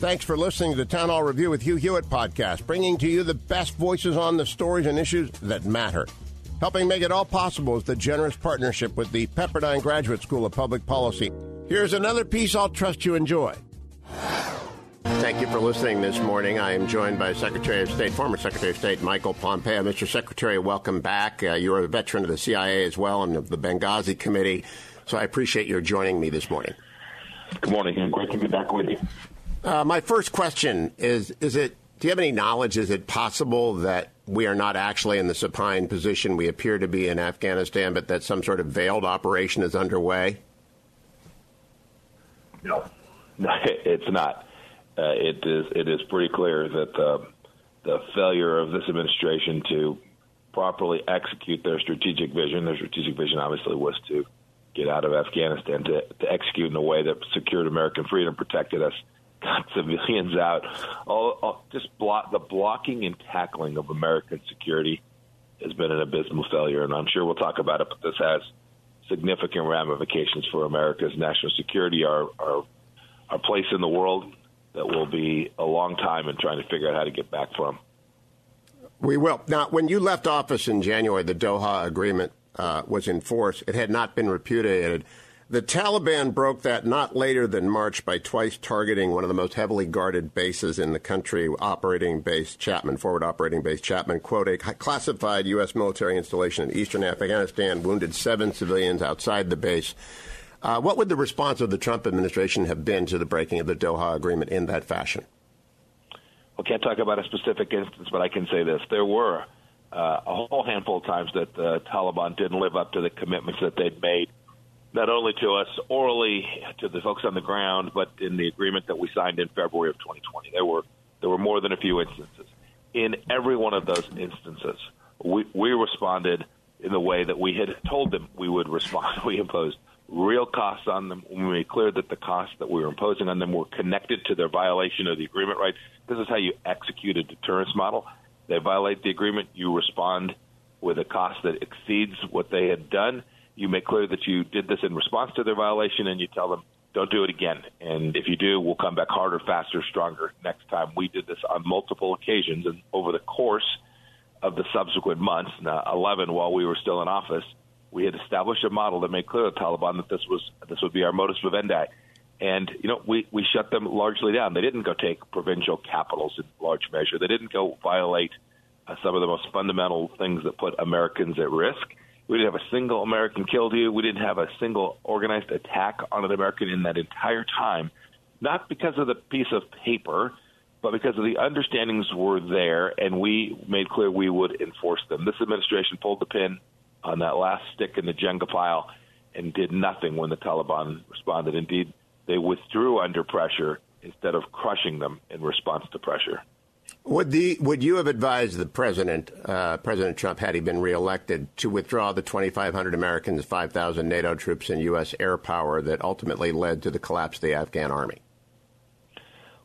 Thanks for listening to the Town Hall Review with Hugh Hewitt podcast, bringing to you the best voices on the stories and issues that matter. Helping make it all possible is the generous partnership with the Pepperdine Graduate School of Public Policy. Here's another piece I'll trust you enjoy. Thank you for listening this morning. I am joined by Secretary of State, former Secretary of State Michael Pompeo. Mr. Secretary, welcome back. Uh, you're a veteran of the CIA as well and of the Benghazi Committee, so I appreciate your joining me this morning. Good morning, and great to be back with you. Uh, my first question is: Is it? Do you have any knowledge? Is it possible that we are not actually in the supine position we appear to be in Afghanistan, but that some sort of veiled operation is underway? No, no, it's not. Uh, it is. It is pretty clear that the the failure of this administration to properly execute their strategic vision. Their strategic vision, obviously, was to get out of Afghanistan to, to execute in a way that secured American freedom, protected us, civilians out. All, all just block the blocking and tackling of American security has been an abysmal failure, and I'm sure we'll talk about it. But this has significant ramifications for America's national security, our our, our place in the world that will be a long time in trying to figure out how to get back from. We will. Now, when you left office in January, the Doha Agreement uh, was in force. It had not been repudiated. The Taliban broke that not later than March by twice targeting one of the most heavily guarded bases in the country, operating base Chapman, forward operating base Chapman. Quote, a classified U.S. military installation in eastern Afghanistan wounded seven civilians outside the base. Uh, what would the response of the Trump administration have been to the breaking of the Doha Agreement in that fashion? Well, can't talk about a specific instance, but I can say this. There were uh, a whole handful of times that the Taliban didn't live up to the commitments that they'd made, not only to us orally, to the folks on the ground, but in the agreement that we signed in February of 2020. There were there were more than a few instances. In every one of those instances, we, we responded in the way that we had told them we would respond. We imposed real costs on them. We made clear that the costs that we were imposing on them were connected to their violation of the agreement right. This is how you execute a deterrence model. They violate the agreement, you respond with a cost that exceeds what they had done. You make clear that you did this in response to their violation, and you tell them, don't do it again. And if you do, we'll come back harder, faster, stronger next time. We did this on multiple occasions, and over the course of the subsequent months, now 11 while we were still in office, we had established a model that made clear to the Taliban that this was this would be our modus vivendi. And you know, we we shut them largely down. They didn't go take provincial capitals in large measure. They didn't go violate uh, some of the most fundamental things that put Americans at risk. We didn't have a single American killed here. We didn't have a single organized attack on an American in that entire time. Not because of the piece of paper, but because of the understandings were there, and we made clear we would enforce them. This administration pulled the pin on that last stick in the Jenga pile and did nothing when the Taliban responded. Indeed, they withdrew under pressure instead of crushing them in response to pressure. Would the would you have advised the president, uh, President Trump, had he been reelected, to withdraw the 2,500 Americans, 5,000 NATO troops, and U.S. air power that ultimately led to the collapse of the Afghan army?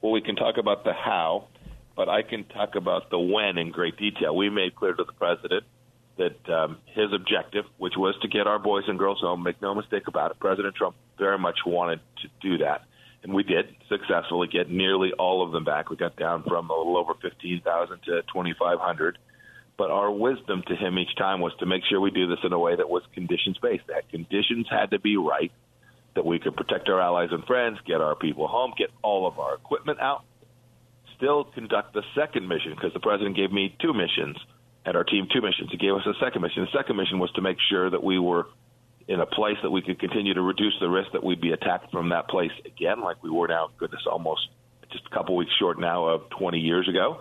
Well, we can talk about the how, but I can talk about the when in great detail. We made clear to the president that um, his objective, which was to get our boys and girls home, make no mistake about it, President Trump very much wanted to do that. And we did successfully get nearly all of them back. We got down from a little over 15,000 to 2,500. But our wisdom to him each time was to make sure we do this in a way that was conditions based. That conditions had to be right, that we could protect our allies and friends, get our people home, get all of our equipment out, still conduct the second mission, because the president gave me two missions and our team two missions. He gave us a second mission. The second mission was to make sure that we were in a place that we could continue to reduce the risk that we'd be attacked from that place again, like we were now, goodness, almost just a couple weeks short now of 20 years ago.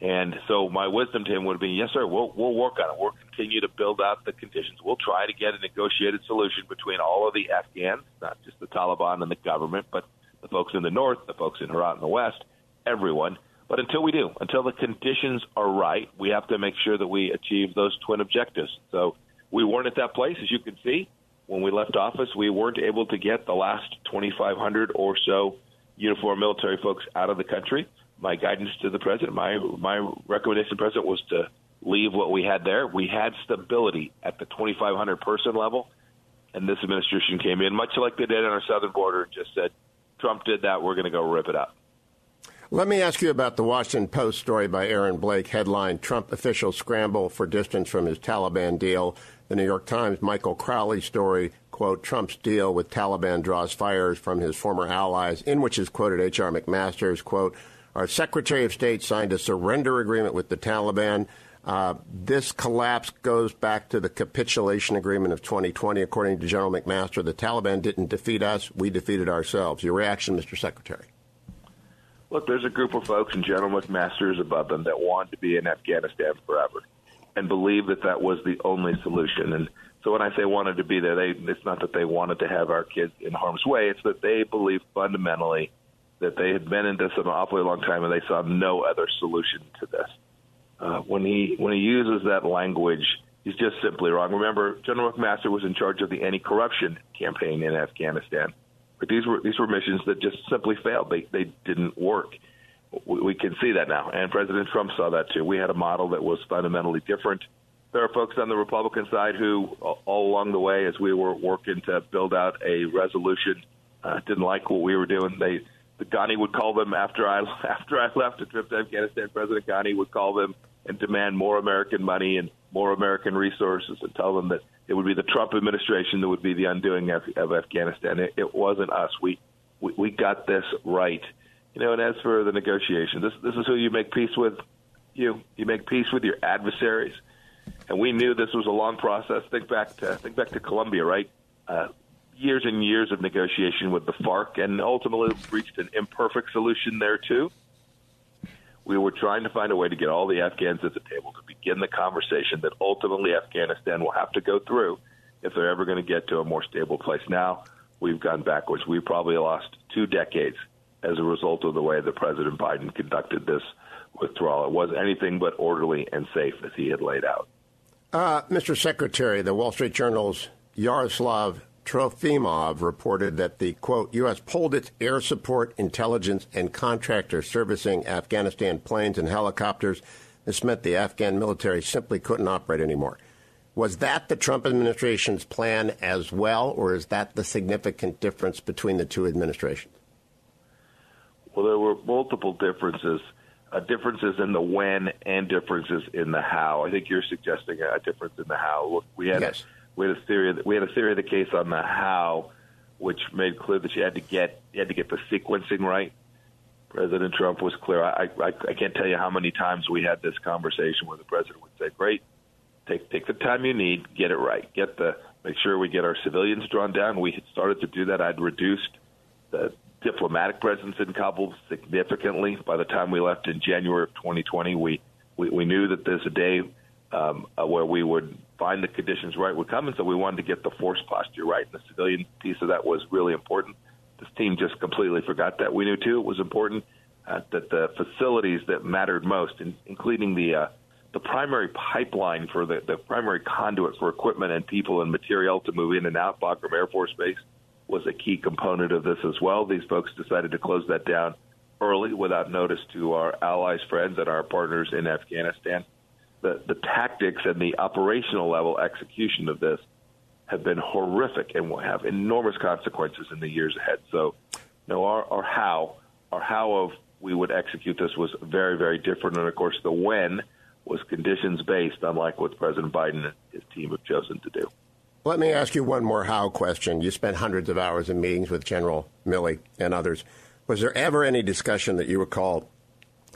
And so my wisdom to him would have been, yes, sir, we'll, we'll work on it. We'll continue to build out the conditions. We'll try to get a negotiated solution between all of the Afghans, not just the Taliban and the government, but the folks in the north, the folks in Herat in the west, everyone. But until we do, until the conditions are right, we have to make sure that we achieve those twin objectives. So we weren't at that place, as you can see. When we left office, we weren't able to get the last 2,500 or so uniformed military folks out of the country. My guidance to the president, my my recommendation to the president was to leave what we had there. We had stability at the 2,500 person level, and this administration came in much like they did on our southern border and just said, Trump did that, we're going to go rip it up. Let me ask you about the Washington Post story by Aaron Blake, headline Trump officials scramble for distance from his Taliban deal. The New York Times Michael Crowley story, quote, Trump's deal with Taliban draws fires from his former allies, in which is quoted H.R. McMaster's, quote, our Secretary of State signed a surrender agreement with the Taliban. Uh, this collapse goes back to the capitulation agreement of 2020. According to General McMaster, the Taliban didn't defeat us, we defeated ourselves. Your reaction, Mr. Secretary? Look, there's a group of folks, and General McMaster is above them, that want to be in Afghanistan forever and believe that that was the only solution. And so when I say wanted to be there, they, it's not that they wanted to have our kids in harm's way. It's that they believe fundamentally that they had been in this an awfully long time and they saw no other solution to this. Uh, when he when he uses that language, he's just simply wrong. Remember, General McMaster was in charge of the anti-corruption campaign in Afghanistan. But these were these were missions that just simply failed. They they didn't work. We, we can see that now, and President Trump saw that too. We had a model that was fundamentally different. There are folks on the Republican side who, all along the way, as we were working to build out a resolution, uh, didn't like what we were doing. They, the Ghani would call them after I after I left a trip to Afghanistan. President Ghani would call them and demand more American money and more American resources, and tell them that it would be the Trump administration that would be the undoing of, of Afghanistan. It, it wasn't us. We, we we got this right. You know, and as for the negotiation, this this is who you make peace with. You you make peace with your adversaries, and we knew this was a long process. Think back to think back to Colombia, right? Uh, years and years of negotiation with the FARC, and ultimately reached an imperfect solution there too. We were trying to find a way to get all the Afghans at the table to begin the conversation that ultimately Afghanistan will have to go through if they're ever going to get to a more stable place. Now we've gone backwards. We probably lost two decades as a result of the way that President Biden conducted this withdrawal. It was anything but orderly and safe as he had laid out. Uh, Mr. Secretary, the Wall Street Journal's Yaroslav Trofimov reported that the quote U.S. pulled its air support, intelligence, and contractor servicing Afghanistan planes and helicopters. This meant the Afghan military simply couldn't operate anymore. Was that the Trump administration's plan as well, or is that the significant difference between the two administrations? Well, there were multiple differences. Uh, differences in the when and differences in the how. I think you're suggesting a difference in the how. Look, we had yes. a, we had a theory that we had a theory of the case on the how, which made clear that you had to get you had to get the sequencing right. President Trump was clear. I, I I can't tell you how many times we had this conversation where the president would say, "Great, take take the time you need, get it right, get the make sure we get our civilians drawn down." We had started to do that. I'd reduced the diplomatic presence in Kabul significantly. By the time we left in January of 2020, we we, we knew that there's a day um, uh, where we would find the conditions right would come, and so we wanted to get the force posture right. And the civilian piece of that was really important. Team just completely forgot that. We knew too it was important uh, that the facilities that mattered most, in, including the uh, the primary pipeline for the, the primary conduit for equipment and people and material to move in and out, Bagram Air Force Base, was a key component of this as well. These folks decided to close that down early without notice to our allies, friends, and our partners in Afghanistan the, the tactics and the operational level execution of this have been horrific and will have enormous consequences in the years ahead. So, you our, our how, our how of we would execute this was very, very different. And of course, the when was conditions based, unlike what President Biden and his team have chosen to do. Let me ask you one more how question. You spent hundreds of hours in meetings with General Milley and others. Was there ever any discussion that you recall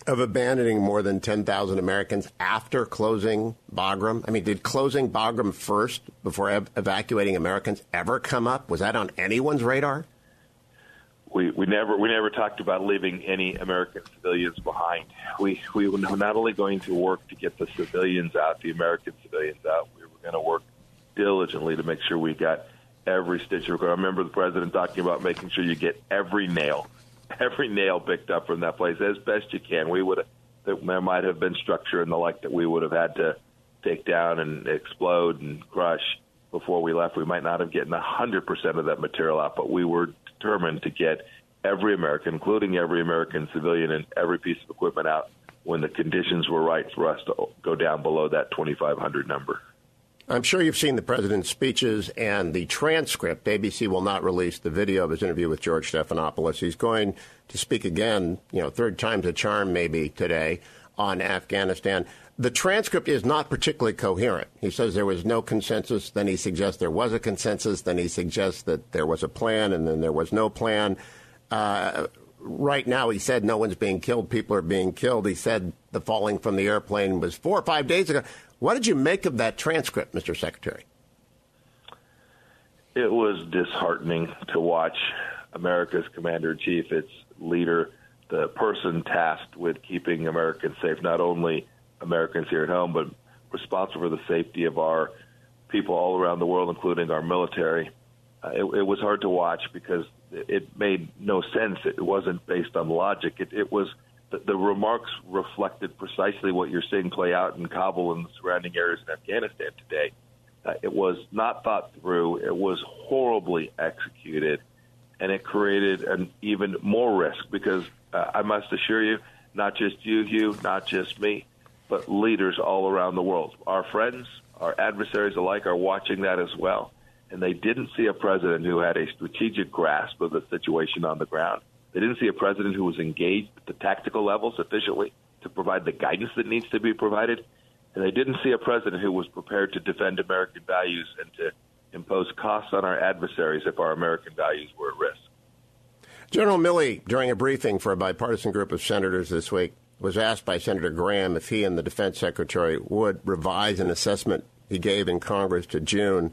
of abandoning more than 10,000 Americans after closing Bagram? I mean, did closing Bagram first before ev- evacuating Americans ever come up? Was that on anyone's radar? We, we never we never talked about leaving any American civilians behind. We we were not only going to work to get the civilians out, the American civilians out. We were going to work diligently to make sure we got every stitch of I remember the president talking about making sure you get every nail, every nail picked up from that place as best you can. We would there might have been structure and the like that we would have had to take down and explode and crush before we left. We might not have gotten 100% of that material out, but we were determined to get every American, including every American civilian, and every piece of equipment out when the conditions were right for us to go down below that 2,500 number. I'm sure you've seen the president's speeches and the transcript. ABC will not release the video of his interview with George Stephanopoulos. He's going to speak again, you know, third time's a charm maybe today on Afghanistan. The transcript is not particularly coherent. He says there was no consensus, then he suggests there was a consensus, then he suggests that there was a plan, and then there was no plan. Uh, right now, he said no one's being killed, people are being killed. He said the falling from the airplane was four or five days ago. What did you make of that transcript, Mr. Secretary? It was disheartening to watch America's commander in chief, its leader, the person tasked with keeping Americans safe, not only Americans here at home, but responsible for the safety of our people all around the world, including our military. Uh, it, it was hard to watch because it made no sense. It wasn't based on logic. It, it was the, remarks reflected precisely what you're seeing play out in Kabul and the surrounding areas in Afghanistan today. Uh, it was not thought through. It was horribly executed, and it created an even more risk because uh, I must assure you, not just you, Hugh, not just me, but leaders all around the world, our friends, our adversaries alike, are watching that as well. And they didn't see a president who had a strategic grasp of the situation on the ground they didn't see a president who was engaged at the tactical level sufficiently to provide the guidance that needs to be provided. And they didn't see a president who was prepared to defend American values and to impose costs on our adversaries if our American values were at risk. General Milley, during a briefing for a bipartisan group of senators this week, was asked by Senator Graham if he and the defense secretary would revise an assessment he gave in Congress to June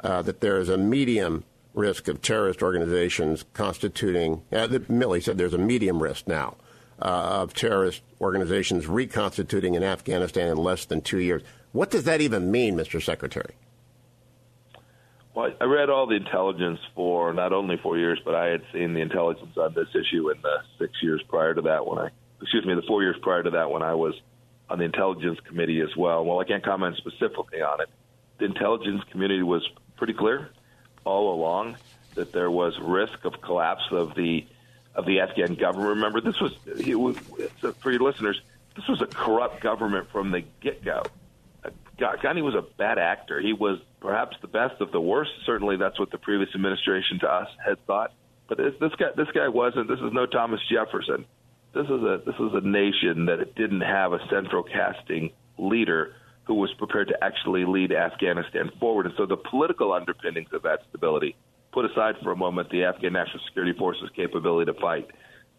uh, that there is a medium risk of terrorist organizations constituting, uh, Milley said there's a medium risk now uh, of terrorist organizations reconstituting in Afghanistan in less than two years. What does that even mean, Mr. Secretary? Well, I read all the intelligence for not only four years, but I had seen the intelligence on this issue in the six years prior to that when I, excuse me, the four years prior to that when I was on the intelligence committee as well. Well, I can't comment specifically on it. The intelligence community was pretty clear all along that there was risk of collapse of the of the Afghan government. Remember, this was, was for your listeners. This was a corrupt government from the get go. Uh, Ghani was a bad actor. He was perhaps the best of the worst. Certainly, that's what the previous administration to us had thought. But this, this guy, this guy wasn't. This is no Thomas Jefferson. This is a this is a nation that didn't have a central casting leader who was prepared to actually lead Afghanistan forward. And so the political underpinnings of that stability, put aside for a moment the Afghan National Security Forces' capability to fight,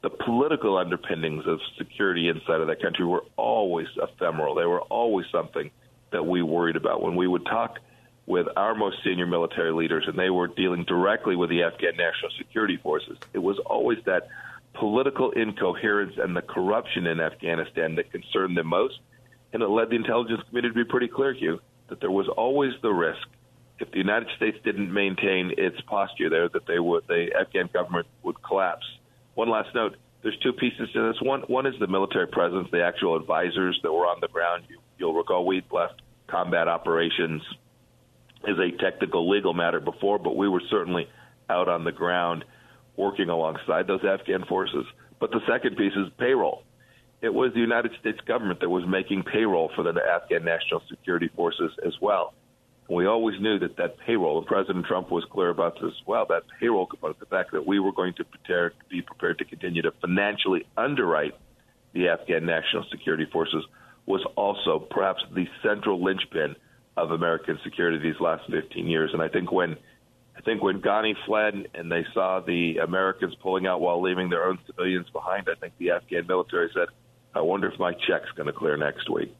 the political underpinnings of security inside of that country were always ephemeral. They were always something that we worried about. When we would talk with our most senior military leaders and they were dealing directly with the Afghan National Security Forces, it was always that political incoherence and the corruption in Afghanistan that concerned them most and it led the intelligence community to be pretty clear, Hugh, that there was always the risk if the United States didn't maintain its posture there that they would the Afghan government would collapse. One last note: there's two pieces to this. One one is the military presence, the actual advisors that were on the ground. You, you'll recall we left combat operations as a technical legal matter before, but we were certainly out on the ground working alongside those Afghan forces. But the second piece is payroll it was the United States government that was making payroll for the Afghan National Security Forces as well. And we always knew that that payroll, and President Trump was clear about this as well, that payroll component, the fact that we were going to prepare, be prepared to continue to financially underwrite the Afghan National Security Forces was also perhaps the central linchpin of American security these last 15 years. And I think when I think when Ghani fled and they saw the Americans pulling out while leaving their own civilians behind, I think the Afghan military said, I wonder if my check's going to clear next week.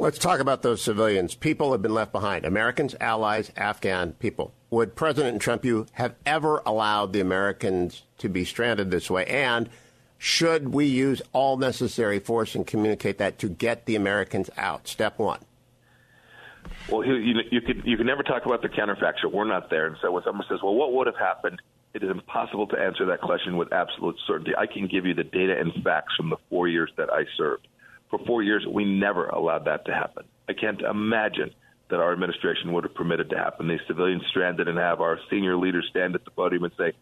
Let's talk about those civilians. People have been left behind. Americans, allies, Afghan people. Would President Trump you have ever allowed the Americans to be stranded this way? And should we use all necessary force and communicate that to get the Americans out? Step one. Well, you, you can you can never talk about the counterfactual. We're not there. And so when someone says, "Well, what would have happened?" It is impossible to answer that question with absolute certainty. I can give you the data and facts from the four years that I served. For four years, we never allowed that to happen. I can't imagine that our administration would have permitted to happen. These civilians stranded and have our senior leaders stand at the podium and say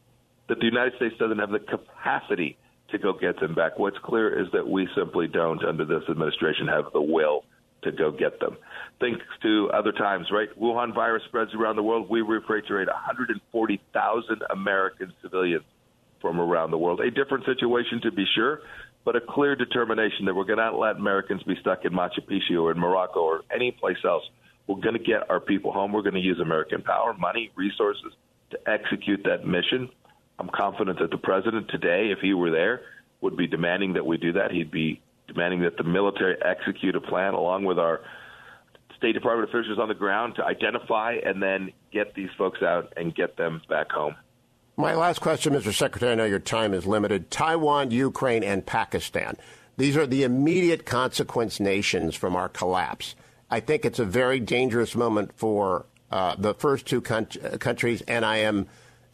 that the United States doesn't have the capacity to go get them back. What's clear is that we simply don't, under this administration, have the will to go get them. Thanks to other times, right? Wuhan virus spreads around the world. We repatriate 140,000 American civilians from around the world. A different situation, to be sure, but a clear determination that we're going to let Americans be stuck in Machu Picchu or in Morocco or any place else. We're going to get our people home. We're going to use American power, money, resources to execute that mission. I'm confident that the president today, if he were there, would be demanding that we do that. He'd be demanding that the military execute a plan along with our State Department officials on the ground to identify and then get these folks out and get them back home. My last question, Mr. Secretary, I know your time is limited. Taiwan, Ukraine, and Pakistan. These are the immediate consequence nations from our collapse. I think it's a very dangerous moment for uh, the first two con- countries, and I am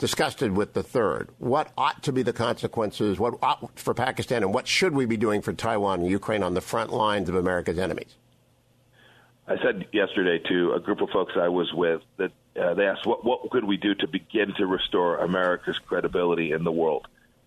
disgusted with the third. What ought to be the consequences? What ought for Pakistan, and what should we be doing for Taiwan and Ukraine on the front lines of America's enemies? I said yesterday to a group of folks I was with that uh, they asked what what could we do to begin to restore America's credibility in the world.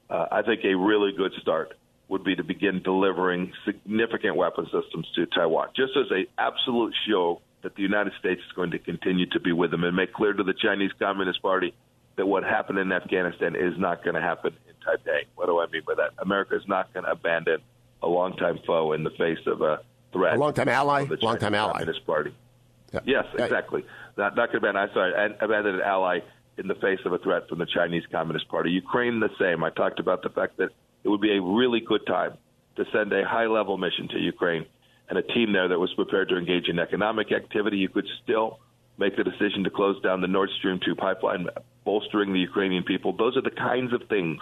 Uh, I think a really good start would be to begin delivering significant weapon systems to Taiwan, just as a absolute show that the United States is going to continue to be with them and make clear to the Chinese Communist Party that what happened in Afghanistan is not going to happen in Taipei. What do I mean by that? America is not going to abandon a longtime foe in the face of a threat. A longtime ally. Longtime ally. Communist Party. Yeah. Yes, exactly. Not not going to abandon. I sorry, abandon an ally in the face of a threat from the Chinese Communist Party. Ukraine, the same. I talked about the fact that it would be a really good time to send a high-level mission to Ukraine and a team there that was prepared to engage in economic activity. You could still make the decision to close down the Nord Stream 2 pipeline, bolstering the Ukrainian people. Those are the kinds of things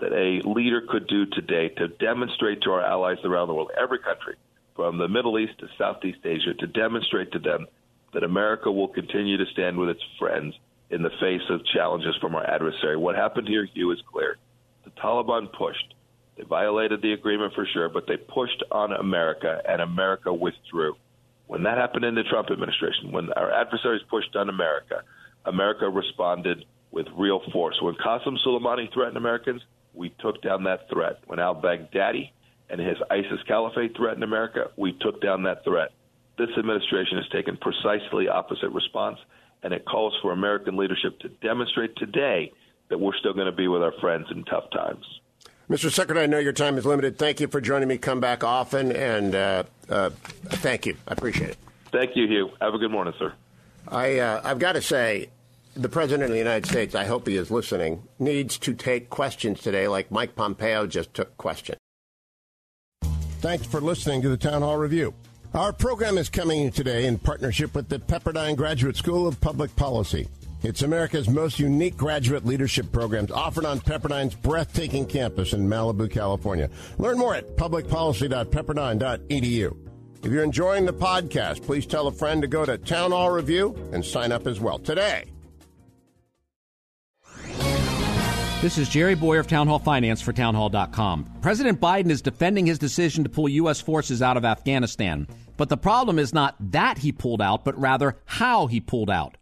that a leader could do today to demonstrate to our allies around the world, every country, from the Middle East to Southeast Asia, to demonstrate to them that America will continue to stand with its friends in the face of challenges from our adversary. What happened here, Hugh, is clear. The Taliban pushed. They violated the agreement for sure, but they pushed on America, and America withdrew. When that happened in the Trump administration, when our adversaries pushed on America, America responded with real force. When Qasem Soleimani threatened Americans, we took down that threat. When al Baghdadi and his ISIS caliphate threatened America, we took down that threat. This administration has taken precisely opposite response, and it calls for American leadership to demonstrate today that we're still going to be with our friends in tough times. Mr. Secretary, I know your time is limited. Thank you for joining me. Come back often, and uh, uh, thank you. I appreciate it. Thank you, Hugh. Have a good morning, sir. I, uh, I've got to say, the President of the United States, I hope he is listening, needs to take questions today like Mike Pompeo just took questions. Thanks for listening to the Town Hall Review. Our program is coming today in partnership with the Pepperdine Graduate School of Public Policy. It's America's most unique graduate leadership programs offered on Pepperdine's breathtaking campus in Malibu, California. Learn more at publicpolicy.pepperdine.edu. If you're enjoying the podcast, please tell a friend to go to Town Hall Review and sign up as well today. This is Jerry Bowyer of Town Hall Finance for townhall.com. President Biden is defending his decision to pull U.S. forces out of Afghanistan. But the problem is not that he pulled out, but rather how he pulled out.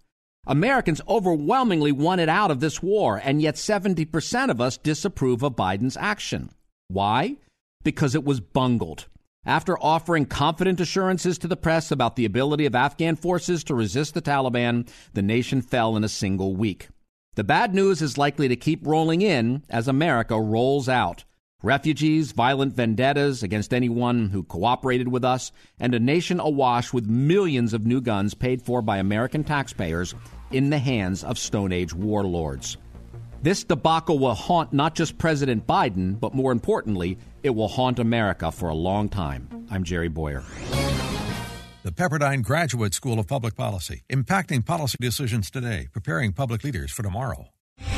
Americans overwhelmingly wanted out of this war, and yet 70% of us disapprove of Biden's action. Why? Because it was bungled. After offering confident assurances to the press about the ability of Afghan forces to resist the Taliban, the nation fell in a single week. The bad news is likely to keep rolling in as America rolls out. Refugees, violent vendettas against anyone who cooperated with us, and a nation awash with millions of new guns paid for by American taxpayers in the hands of Stone Age warlords. This debacle will haunt not just President Biden, but more importantly, it will haunt America for a long time. I'm Jerry Bowyer. The Pepperdine Graduate School of Public Policy, impacting policy decisions today, preparing public leaders for tomorrow.